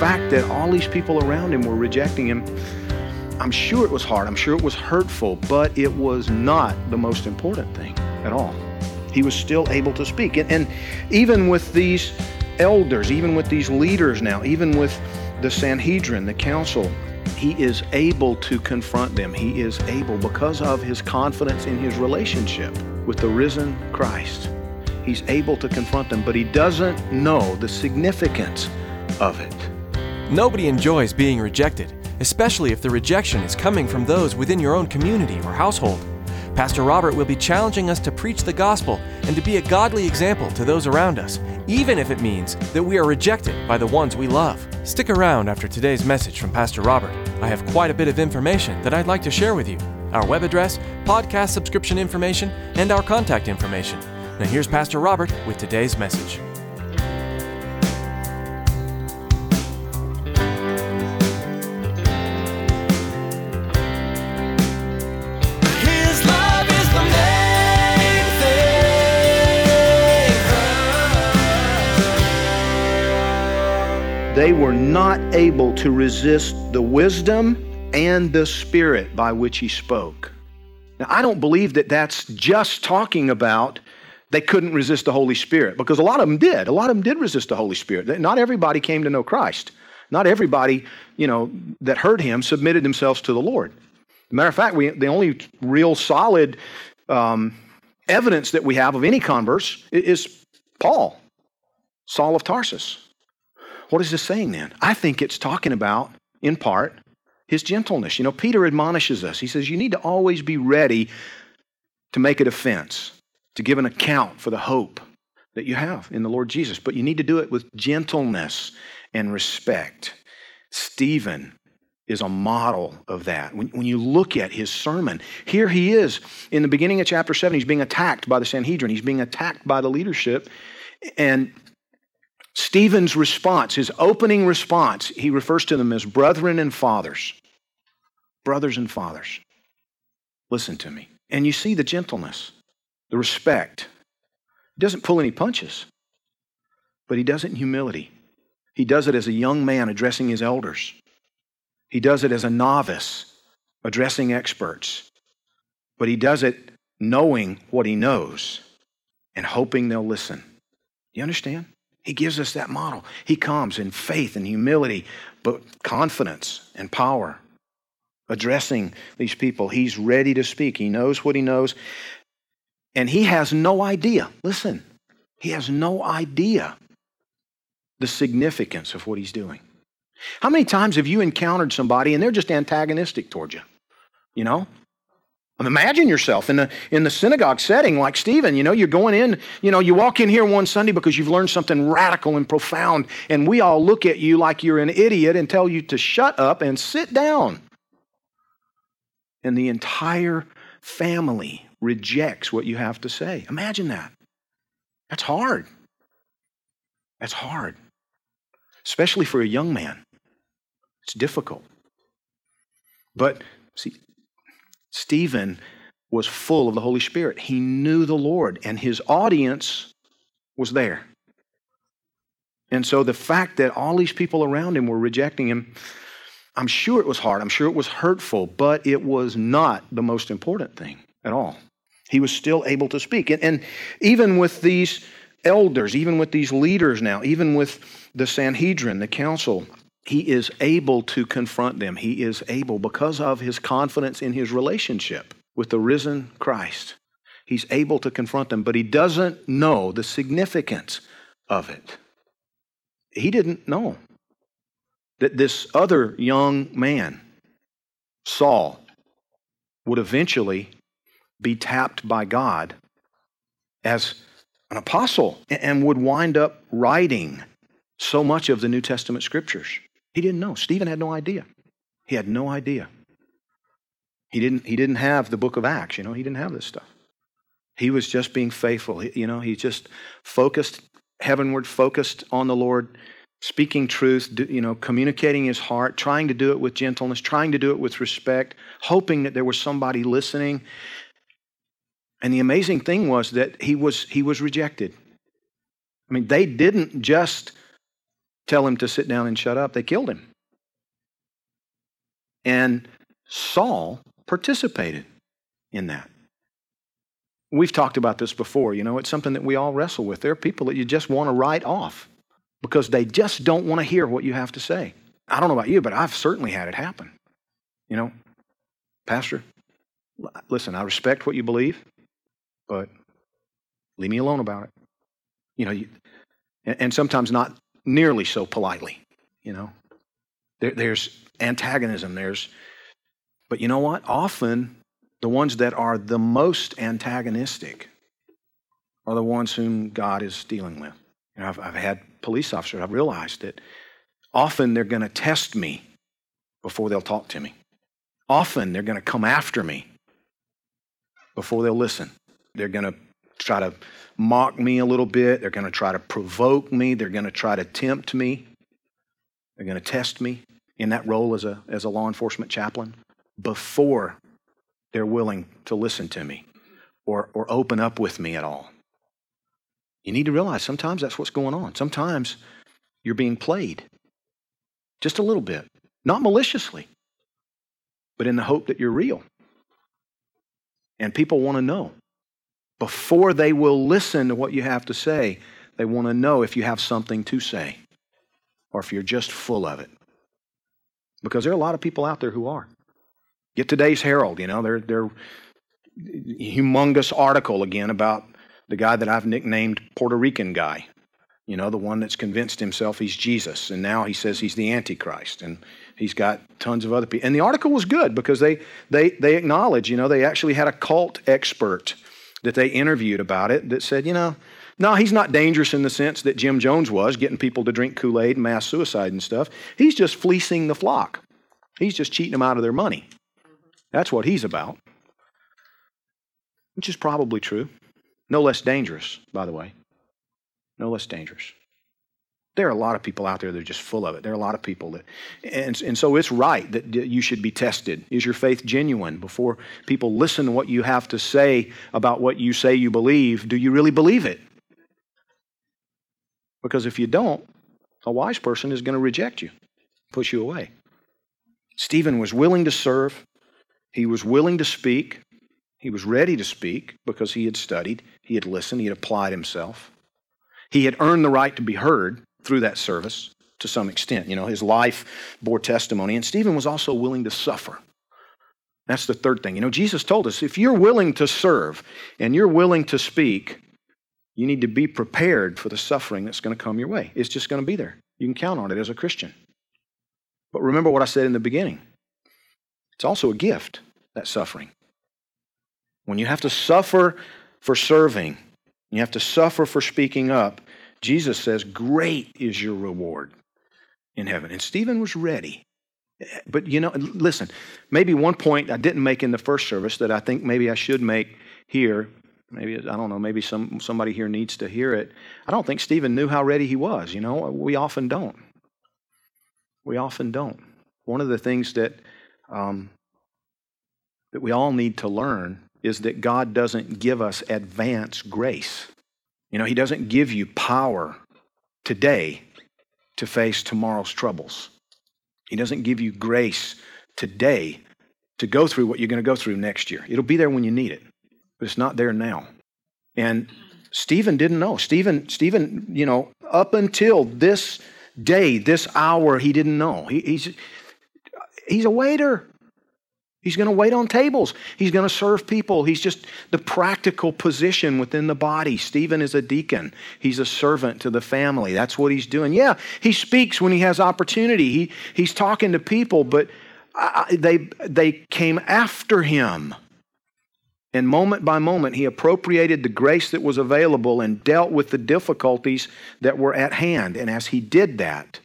Fact that all these people around him were rejecting him, I'm sure it was hard. I'm sure it was hurtful, but it was not the most important thing at all. He was still able to speak. And, and even with these elders, even with these leaders now, even with the Sanhedrin, the council, he is able to confront them. He is able, because of his confidence in his relationship with the risen Christ, he's able to confront them, but he doesn't know the significance of it. Nobody enjoys being rejected, especially if the rejection is coming from those within your own community or household. Pastor Robert will be challenging us to preach the gospel and to be a godly example to those around us, even if it means that we are rejected by the ones we love. Stick around after today's message from Pastor Robert. I have quite a bit of information that I'd like to share with you our web address, podcast subscription information, and our contact information. Now, here's Pastor Robert with today's message. They were not able to resist the wisdom and the spirit by which he spoke. Now, I don't believe that that's just talking about they couldn't resist the Holy Spirit because a lot of them did. A lot of them did resist the Holy Spirit. Not everybody came to know Christ. Not everybody, you know, that heard him submitted themselves to the Lord. Matter of fact, we, the only real solid um, evidence that we have of any converse is Paul, Saul of Tarsus. What is this saying then? I think it's talking about, in part, his gentleness. You know, Peter admonishes us. He says, You need to always be ready to make a defense, to give an account for the hope that you have in the Lord Jesus, but you need to do it with gentleness and respect. Stephen is a model of that. When, when you look at his sermon, here he is in the beginning of chapter 7, he's being attacked by the Sanhedrin, he's being attacked by the leadership. And Stephen's response, his opening response, he refers to them as brethren and fathers. Brothers and fathers. Listen to me. And you see the gentleness, the respect. He doesn't pull any punches, but he does it in humility. He does it as a young man addressing his elders. He does it as a novice addressing experts. But he does it knowing what he knows and hoping they'll listen. You understand? He gives us that model. He comes in faith and humility, but confidence and power, addressing these people. He's ready to speak. He knows what he knows. And he has no idea. Listen, he has no idea the significance of what he's doing. How many times have you encountered somebody and they're just antagonistic towards you? You know? Imagine yourself in the, in the synagogue setting like Stephen. You know, you're going in, you know, you walk in here one Sunday because you've learned something radical and profound, and we all look at you like you're an idiot and tell you to shut up and sit down. And the entire family rejects what you have to say. Imagine that. That's hard. That's hard, especially for a young man. It's difficult. But see, Stephen was full of the Holy Spirit. He knew the Lord, and his audience was there. And so the fact that all these people around him were rejecting him, I'm sure it was hard. I'm sure it was hurtful, but it was not the most important thing at all. He was still able to speak. And, and even with these elders, even with these leaders now, even with the Sanhedrin, the council, he is able to confront them. He is able, because of his confidence in his relationship with the risen Christ, he's able to confront them, but he doesn't know the significance of it. he didn't know that this other young man, Saul, would eventually be tapped by God as an apostle and would wind up writing so much of the New Testament scriptures. He didn't know. Stephen had no idea. He had no idea. He didn't, he didn't have the book of Acts, you know, he didn't have this stuff. He was just being faithful. He, you know, he just focused heavenward, focused on the Lord, speaking truth, you know, communicating his heart, trying to do it with gentleness, trying to do it with respect, hoping that there was somebody listening. And the amazing thing was that he was, he was rejected. I mean, they didn't just tell him to sit down and shut up, they killed him. And Saul participated in that. We've talked about this before. You know, it's something that we all wrestle with. There are people that you just want to write off because they just don't want to hear what you have to say. I don't know about you, but I've certainly had it happen. You know, Pastor, listen, I respect what you believe, but leave me alone about it. You know, you, and sometimes not nearly so politely, you know. There, there's antagonism, there's, but you know what? Often the ones that are the most antagonistic are the ones whom God is dealing with. You know, I've, I've had police officers, I've realized that often they're going to test me before they'll talk to me. Often they're going to come after me before they'll listen. They're going to try to mock me a little bit. They're going to try to provoke me. They're going to try to tempt me. They're going to test me in that role as a, as a law enforcement chaplain before they're willing to listen to me or, or open up with me at all. You need to realize sometimes that's what's going on. Sometimes you're being played just a little bit, not maliciously, but in the hope that you're real. And people want to know. Before they will listen to what you have to say, they want to know if you have something to say or if you're just full of it. Because there are a lot of people out there who are. Get today's Herald, you know, they're, their humongous article again about the guy that I've nicknamed Puerto Rican guy. You know, the one that's convinced himself he's Jesus, and now he says he's the Antichrist, and he's got tons of other people. And the article was good because they they they acknowledge, you know, they actually had a cult expert that they interviewed about it that said, you know, no, he's not dangerous in the sense that Jim Jones was, getting people to drink Kool Aid and mass suicide and stuff. He's just fleecing the flock. He's just cheating them out of their money. That's what he's about, which is probably true. No less dangerous, by the way. No less dangerous. There are a lot of people out there that are just full of it. There are a lot of people that, and, and so it's right that you should be tested. Is your faith genuine? Before people listen to what you have to say about what you say you believe, do you really believe it? Because if you don't, a wise person is going to reject you, push you away. Stephen was willing to serve, he was willing to speak. He was ready to speak because he had studied, he had listened, he had applied himself. He had earned the right to be heard through that service to some extent. You know, his life bore testimony. And Stephen was also willing to suffer. That's the third thing. You know, Jesus told us if you're willing to serve and you're willing to speak, you need to be prepared for the suffering that's going to come your way. It's just going to be there. You can count on it as a Christian. But remember what I said in the beginning it's also a gift, that suffering. When you have to suffer for serving, you have to suffer for speaking up, Jesus says, Great is your reward in heaven. And Stephen was ready. But you know, listen, maybe one point I didn't make in the first service that I think maybe I should make here. Maybe, I don't know, maybe some, somebody here needs to hear it. I don't think Stephen knew how ready he was. You know, we often don't. We often don't. One of the things that um, that we all need to learn is that God doesn't give us advance grace. You know, He doesn't give you power today to face tomorrow's troubles. He doesn't give you grace today to go through what you're going to go through next year. It'll be there when you need it, but it's not there now. And Stephen didn't know. Stephen, Stephen, you know, up until this day, this hour, he didn't know. He, he's, he's a waiter. He's going to wait on tables. He's going to serve people. He's just the practical position within the body. Stephen is a deacon. He's a servant to the family. That's what he's doing. Yeah, he speaks when he has opportunity. He, he's talking to people, but I, they, they came after him. And moment by moment, he appropriated the grace that was available and dealt with the difficulties that were at hand. And as he did that,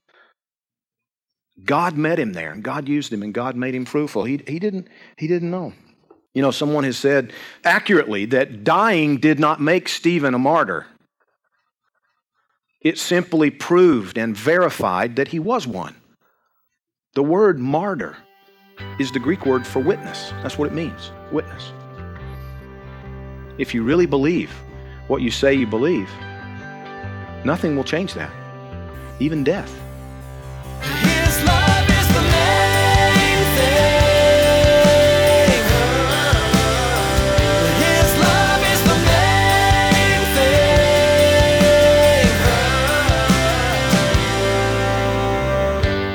God met him there, and God used him, and God made him fruitful. He, he, didn't, he didn't know. You know, someone has said accurately that dying did not make Stephen a martyr. It simply proved and verified that he was one. The word martyr is the Greek word for witness. That's what it means witness. If you really believe what you say you believe, nothing will change that, even death.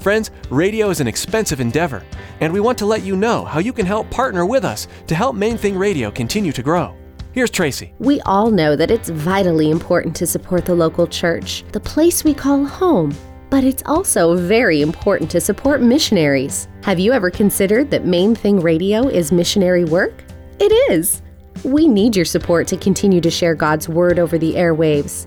Friends, radio is an expensive endeavor, and we want to let you know how you can help partner with us to help Main Thing Radio continue to grow. Here's Tracy. We all know that it's vitally important to support the local church, the place we call home. But it's also very important to support missionaries. Have you ever considered that Main Thing Radio is missionary work? It is. We need your support to continue to share God's Word over the airwaves.